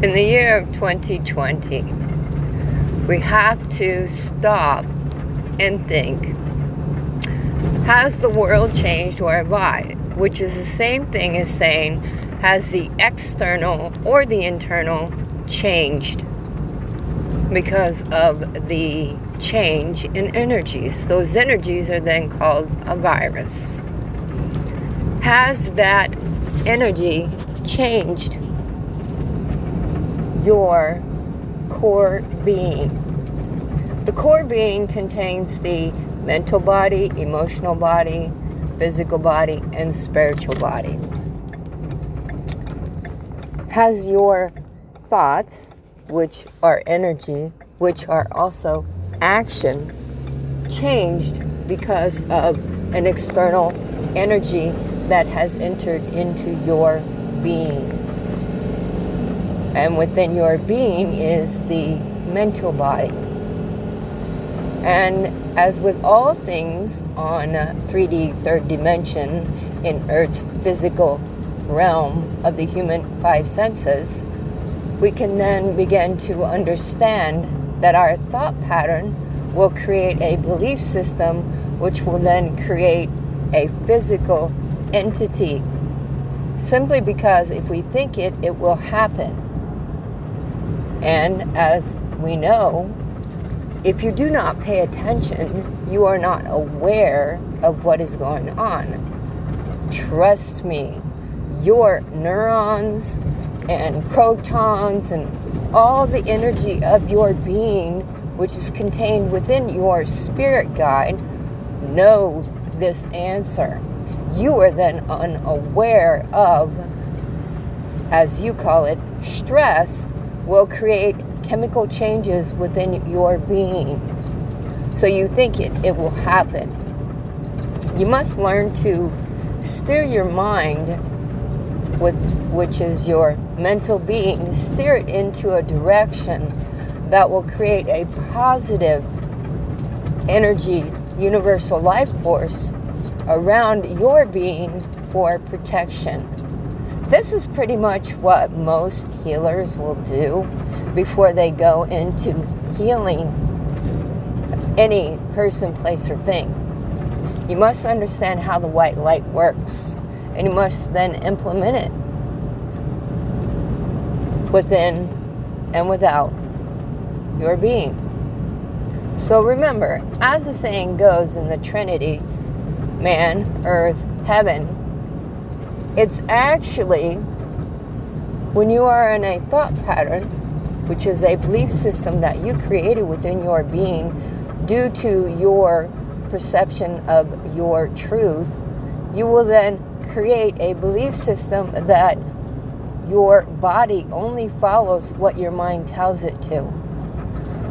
In the year of 2020, we have to stop and think Has the world changed or by? Which is the same thing as saying Has the external or the internal changed because of the change in energies? Those energies are then called a virus. Has that energy changed your core being. The core being contains the mental body, emotional body, physical body, and spiritual body. Has your thoughts, which are energy, which are also action, changed because of an external energy that has entered into your being? And within your being is the mental body. And as with all things on 3D third dimension in Earth's physical realm of the human five senses, we can then begin to understand that our thought pattern will create a belief system which will then create a physical entity. Simply because if we think it, it will happen. And as we know, if you do not pay attention, you are not aware of what is going on. Trust me, your neurons and protons and all the energy of your being, which is contained within your spirit guide, know this answer. You are then unaware of, as you call it, stress will create chemical changes within your being. So you think it, it will happen. You must learn to steer your mind with which is your mental being, steer it into a direction that will create a positive energy, universal life force around your being for protection. This is pretty much what most healers will do before they go into healing any person, place, or thing. You must understand how the white light works, and you must then implement it within and without your being. So remember, as the saying goes in the Trinity man, earth, heaven it's actually when you are in a thought pattern, which is a belief system that you created within your being due to your perception of your truth, you will then create a belief system that your body only follows what your mind tells it to.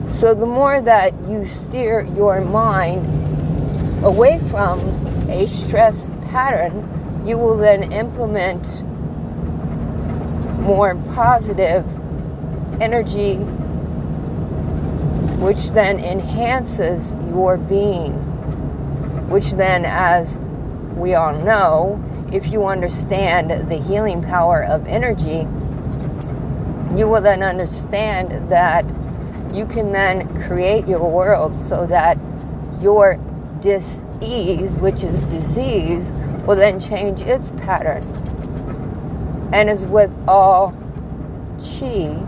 So, the more that you steer your mind away from a stress pattern, you will then implement more positive energy, which then enhances your being. Which then, as we all know, if you understand the healing power of energy, you will then understand that you can then create your world so that your dis-ease, which is disease, will then change its pattern. And as with all chi,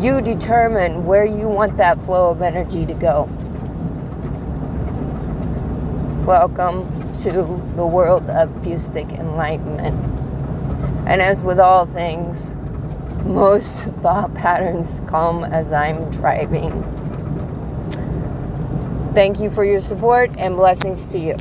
you determine where you want that flow of energy to go. Welcome to the world of Fusic Enlightenment. And as with all things, most thought patterns come as I'm driving. Thank you for your support and blessings to you.